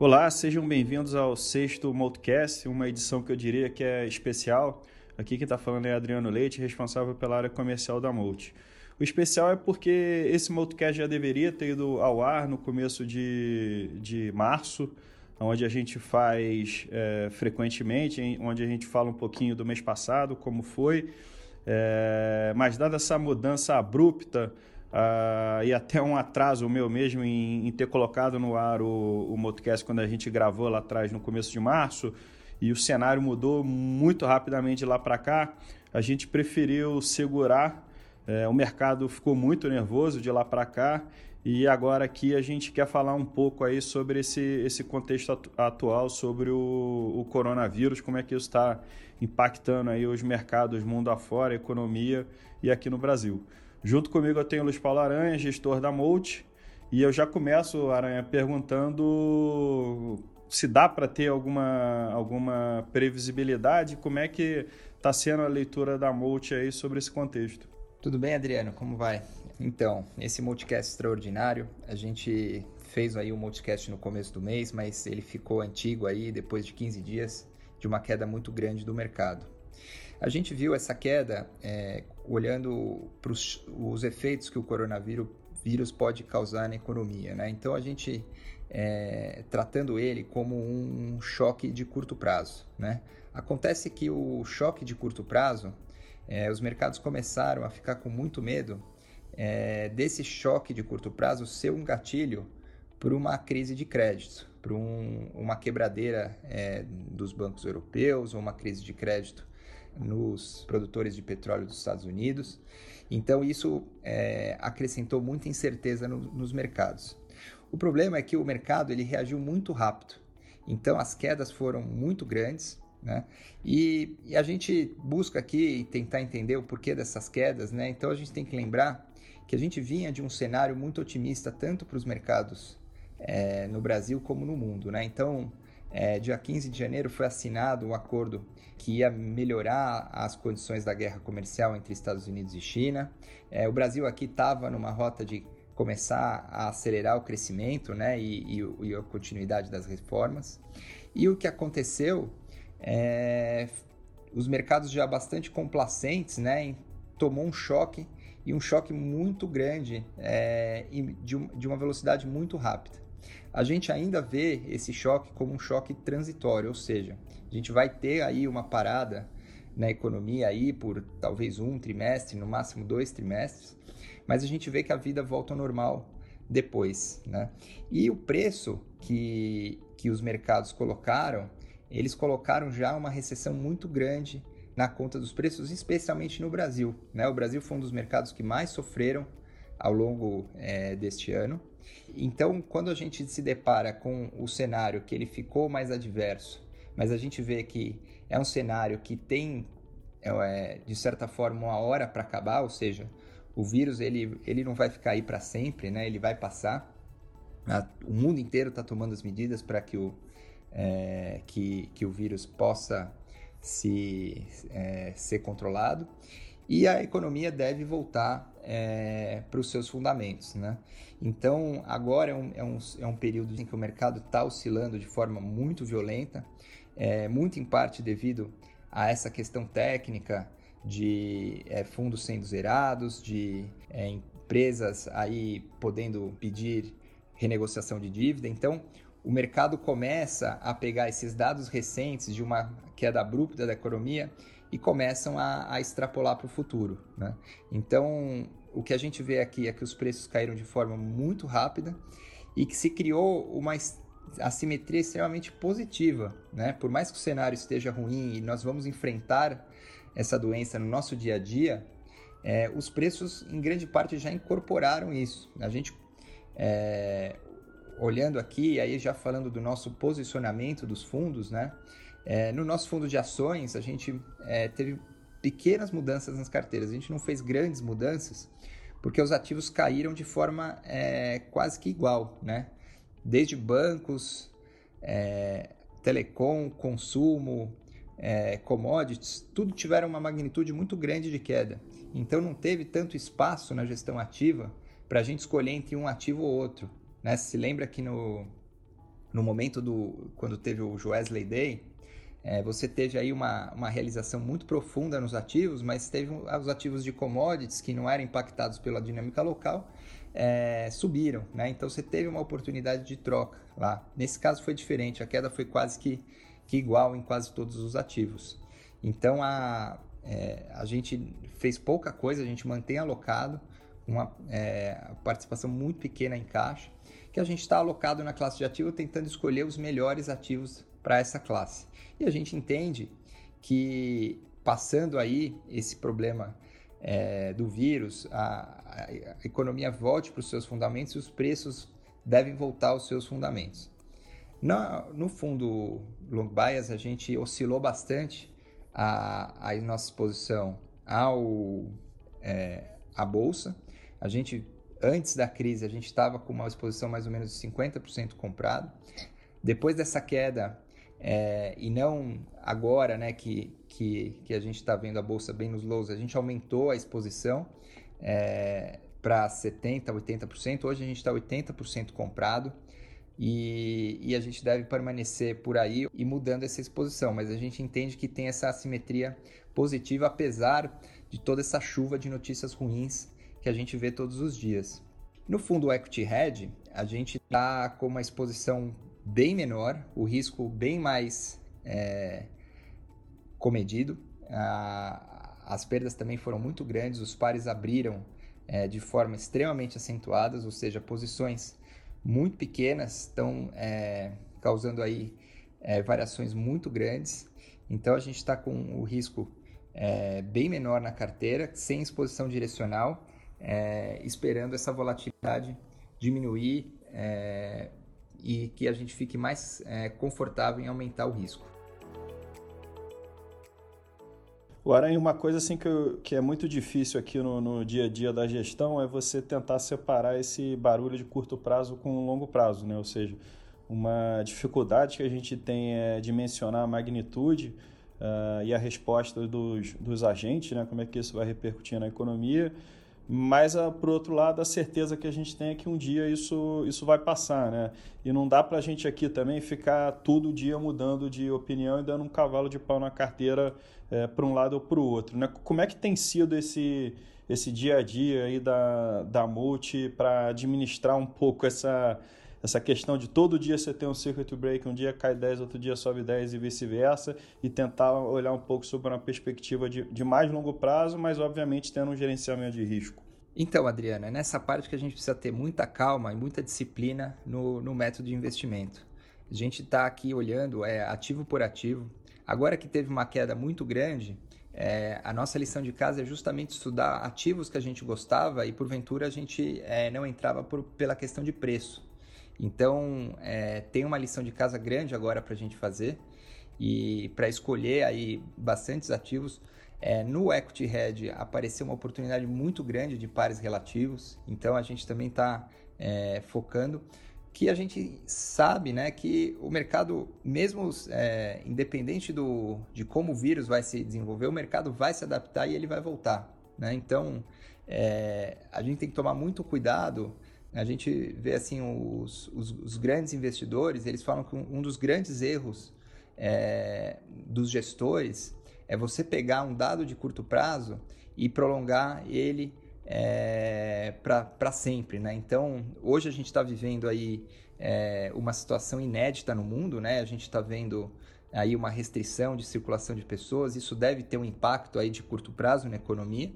Olá, sejam bem-vindos ao sexto Multicast, uma edição que eu diria que é especial. Aqui quem está falando é Adriano Leite, responsável pela área comercial da Multi. O especial é porque esse Multicast já deveria ter ido ao ar no começo de, de março, onde a gente faz é, frequentemente, onde a gente fala um pouquinho do mês passado, como foi. É, mas dada essa mudança abrupta Uh, e até um atraso meu mesmo em, em ter colocado no ar o, o Motocast quando a gente gravou lá atrás no começo de março e o cenário mudou muito rapidamente lá para cá, a gente preferiu segurar. É, o mercado ficou muito nervoso de lá para cá e agora aqui a gente quer falar um pouco aí sobre esse, esse contexto atu atual, sobre o, o coronavírus, como é que isso está impactando aí os mercados mundo afora, a economia e aqui no Brasil. Junto comigo eu tenho o Luiz Paulo Aranha, gestor da Molt, e eu já começo, Aranha, perguntando se dá para ter alguma, alguma previsibilidade, como é que está sendo a leitura da Molt aí sobre esse contexto. Tudo bem, Adriano? Como vai? Então, esse Multicast extraordinário, a gente fez aí o um Multicast no começo do mês, mas ele ficou antigo aí depois de 15 dias de uma queda muito grande do mercado. A gente viu essa queda é, olhando para os efeitos que o coronavírus vírus pode causar na economia. Né? Então, a gente é, tratando ele como um choque de curto prazo. Né? Acontece que o choque de curto prazo, é, os mercados começaram a ficar com muito medo é, desse choque de curto prazo ser um gatilho para uma crise de crédito, para um, uma quebradeira é, dos bancos europeus ou uma crise de crédito nos produtores de petróleo dos Estados Unidos. Então, isso é, acrescentou muita incerteza no, nos mercados. O problema é que o mercado ele reagiu muito rápido. Então, as quedas foram muito grandes. Né? E, e, a gente busca aqui tentar entender o porquê dessas quedas. Né? Então, a gente tem que lembrar que a gente vinha de um cenário muito otimista tanto para os mercados é, no Brasil como no mundo. Né? Então, é, dia 15 de janeiro foi assinado um acordo que ia melhorar as condições da guerra comercial entre Estados Unidos e China. É, o Brasil aqui estava numa rota de começar a acelerar o crescimento né, e, e, e, a continuidade das reformas. E o que aconteceu é os mercados já bastante complacentes né, tomou um choque e um choque muito grande é, de, de uma velocidade muito rápida a gente ainda vê esse choque como um choque transitório, ou seja, a gente vai ter aí uma parada na economia aí por talvez um trimestre, no máximo dois trimestres, mas a gente vê que a vida volta ao normal depois, né? E o preço que, que os mercados colocaram, eles colocaram já uma recessão muito grande na conta dos preços, especialmente no Brasil, né? O Brasil foi um dos mercados que mais sofreram ao longo é, deste ano. Então, quando a gente se depara com o cenário que ele ficou mais adverso, mas a gente vê que é um cenário que tem, é, de certa forma, uma hora para acabar, ou seja, o vírus ele, ele não vai ficar aí para sempre, né? ele vai passar. O mundo inteiro está tomando as medidas para que o, é, que, que o vírus possa se, é, ser controlado e a economia deve voltar é, para os seus fundamentos. Né? Então, agora é um, é, um, é um período em que o mercado está oscilando de forma muito violenta, é, muito em parte devido a essa questão técnica de é, fundos sendo zerados, de empresas aí podendo pedir renegociação de dívida. Então, o mercado começa a pegar esses dados recentes de uma queda abrupta da economia e começam a, a extrapolar para o futuro. Né? Então, o que a gente vê aqui é que os preços caíram de forma muito rápida e que se criou uma assimetria extremamente positiva. Né? Por mais que o cenário esteja ruim e nós vamos enfrentar essa doença no nosso dia a dia, é, os preços, em grande parte, já incorporaram isso. A gente, é, olhando aqui, aí já falando do nosso posicionamento dos fundos, né? É, no nosso fundo de ações, a gente é, teve pequenas mudanças nas carteiras. A gente não fez grandes mudanças porque os ativos caíram de forma é, quase que igual, né? Desde bancos, é, telecom, consumo, é, commodities, tudo tiveram uma magnitude muito grande de queda. Então não teve tanto espaço na gestão ativa para a gente escolher entre um ativo ou outro. Né? Se lembra que no, no momento do quando teve o Wesley Day, é, você teve aí uma, uma realização muito profunda nos ativos, mas teve os ativos de commodities que não eram impactados pela dinâmica local, é, subiram, né? Então você teve uma oportunidade de troca lá. Nesse caso foi diferente, a queda foi quase que, que igual em quase todos os ativos. Então a, é, a gente fez pouca coisa, a gente mantém alocado, uma é, participação muito pequena em caixa, que a gente está alocado na classe de ativo tentando escolher os melhores ativos para essa classe. E a gente entende que passando aí esse problema é, do vírus, a, a, economia volte para os seus fundamentos e os preços devem voltar aos seus fundamentos. No, fundo long bias, a gente oscilou bastante a, a nossa exposição ao, é, à bolsa. A gente, antes da crise, a gente estava com uma exposição mais ou menos de 50% comprado. Depois dessa queda, é, e não agora né, que, que, que a gente está vendo a bolsa bem nos lows, a gente aumentou a exposição é, para 70%, 80%. Hoje a gente está 80% comprado e, e, a gente deve permanecer por aí e mudando essa exposição. Mas a gente entende que tem essa assimetria positiva, apesar de toda essa chuva de notícias ruins que a gente vê todos os dias. No fundo Equity Hedge, a gente está com uma exposição bem menor, o risco bem mais é, comedido. as perdas também foram muito grandes, os pares abriram é, de forma extremamente acentuadas, ou seja, posições muito pequenas estão é, causando aí é, variações muito grandes. Então a gente está com o risco é, bem menor na carteira, sem exposição direcional, é, esperando essa volatilidade diminuir é, e que a gente fique mais é, confortável em aumentar o risco. Agora, uma coisa assim que, eu, que é muito difícil aqui no, no, dia a dia da gestão é você tentar separar esse barulho de curto prazo com longo prazo, né? Ou seja, uma dificuldade que a gente tem é dimensionar a magnitude uh, e a resposta dos, dos agentes, né? Como é que isso vai repercutir na economia mas, ah, por outro lado, a certeza que a gente tem é que um dia isso, isso vai passar, né? E não dá para a gente aqui também ficar todo dia mudando de opinião e dando um cavalo de pau na carteira é, para um lado ou para o outro, né? Como é que tem sido esse, esse dia a dia aí da, da Multi para administrar um pouco essa essa questão de todo dia você ter um circuit break, um dia cai 10, outro dia sobe 10 e vice-versa, e tentar olhar um pouco sobre uma perspectiva de, de mais longo prazo, mas obviamente tendo um gerenciamento de risco. Então, Adriana, é nessa parte que a gente precisa ter muita calma e muita disciplina no, no método de investimento. A gente está aqui olhando é, ativo por ativo. Agora que teve uma queda muito grande, é, a nossa lição de casa é justamente estudar ativos que a gente gostava e porventura a gente é, não entrava por, pela questão de preço. Então, é, tem uma lição de casa grande agora para a gente fazer e para escolher aí bastantes ativos. É, no Equity Hedge apareceu uma oportunidade muito grande de pares relativos, então a gente também está é, focando que a gente sabe né, que o mercado, mesmo é, independente do, de como o vírus vai se desenvolver, o mercado vai se adaptar e ele vai voltar. Né? Então, é, a gente tem que tomar muito cuidado a gente vê assim os, os, os grandes investidores, eles falam que um dos grandes erros é, dos gestores é você pegar um dado de curto prazo e prolongar ele é, para sempre, né? Então, hoje a gente está vivendo aí é, uma situação inédita no mundo, né? A gente está vendo aí uma restrição de circulação de pessoas, isso deve ter um impacto aí de curto prazo na economia,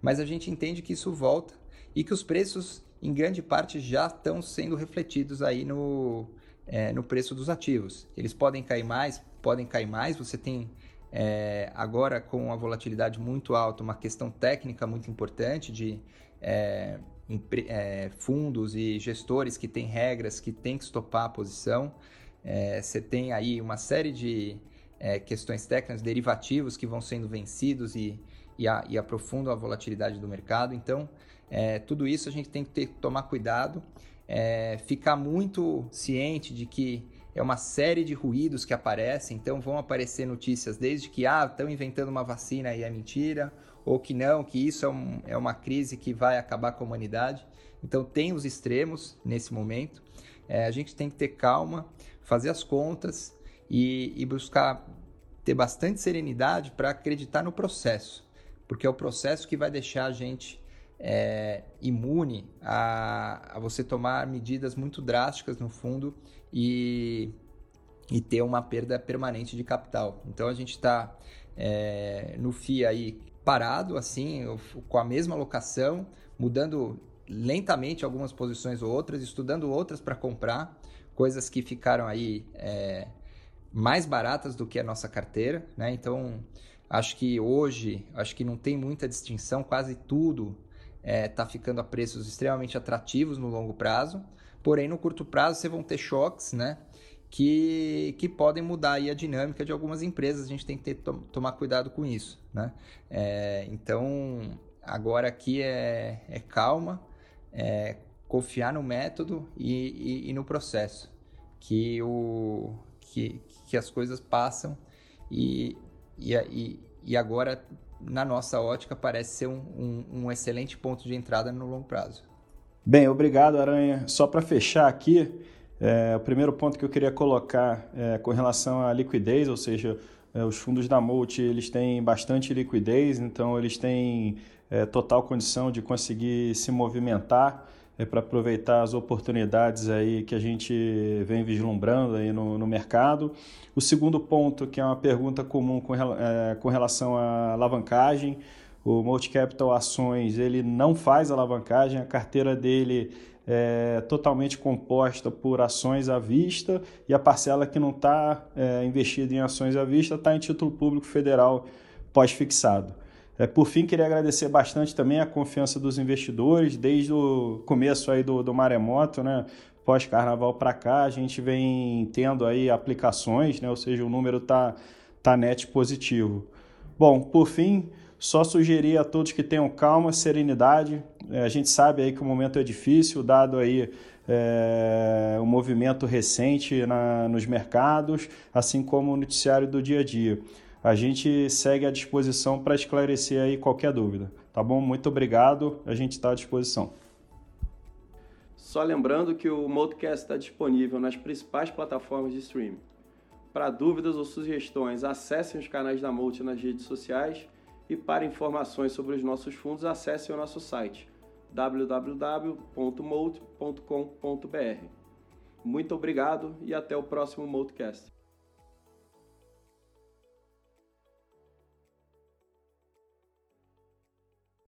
mas a gente entende que isso volta e que os preços em grande parte já estão sendo refletidos aí no, é, no preço dos ativos. Eles podem cair mais, podem cair mais. Você tem é, agora com a volatilidade muito alta uma questão técnica muito importante de é, é fundos e gestores que têm regras que têm que estopar a posição. É, você tem aí uma série de é, questões técnicas, derivativos que vão sendo vencidos e, e, a, e aprofundam a volatilidade do mercado. Então, é, tudo isso a gente tem que ter, tomar cuidado, é, ficar muito ciente de que é uma série de ruídos que aparecem, então vão aparecer notícias desde que ah, estão inventando uma vacina e é mentira, ou que não, que isso é, um, é uma crise que vai acabar com a humanidade. Então tem os extremos nesse momento. é, a gente tem que ter calma, fazer as contas e, e buscar ter bastante serenidade para acreditar no processo, porque é o processo que vai deixar a gente é, imune a, a, você tomar medidas muito drásticas no fundo e, e ter uma perda permanente de capital. Então a gente está é, no FII aí parado, assim, com a mesma locação, mudando lentamente algumas posições ou outras, estudando outras para comprar, coisas que ficaram aí é, mais baratas do que a nossa carteira, né? Então, acho que hoje, acho que não tem muita distinção, quase tudo está é, tá ficando a preços extremamente atrativos no longo prazo, porém no curto prazo você vão ter choques, né? Que, que podem mudar a dinâmica de algumas empresas, a gente tem que ter, to tomar cuidado com isso, né? É, então, agora aqui é, é calma, é confiar no método e, e, e no processo, que o, que, que as coisas passam e, e, e agora, na nossa ótica, parece ser um, um, um excelente ponto de entrada no longo prazo. Bem, obrigado, Aranha. Só para fechar aqui, é, o primeiro ponto que eu queria colocar é com relação à liquidez, ou seja, é, os fundos da Multi eles têm bastante liquidez, então eles têm é, total condição de conseguir se movimentar é para aproveitar as oportunidades aí que a gente vem vislumbrando aí no, no mercado. O segundo ponto, que é uma pergunta comum com, é, com relação à alavancagem, o Multicapital Ações ele não faz alavancagem, a carteira dele é totalmente composta por ações à vista e a parcela que não está é, investida em ações à vista está em título público federal pós-fixado. É, por fim, queria agradecer bastante também a confiança dos investidores, desde o começo aí do, do maremoto, né? Pós-carnaval para cá, a gente vem tendo aí aplicações, né? Ou seja, o número tá, tá net positivo. Bom, por fim, só sugerir a todos que tenham calma, serenidade. É, a gente sabe aí que o momento é difícil, dado aí é, o movimento recente na, nos mercados, assim como o noticiário do dia a dia a gente segue à disposição para esclarecer aí qualquer dúvida. Tá bom? Muito obrigado, a gente está à disposição. Só lembrando que o Modcast está disponível nas principais plataformas de streaming. Para dúvidas ou sugestões, acessem os canais da Multi nas redes sociais e para informações sobre os nossos fundos, acessem o nosso site www.mold.com.br. Muito obrigado e até o próximo Modcast.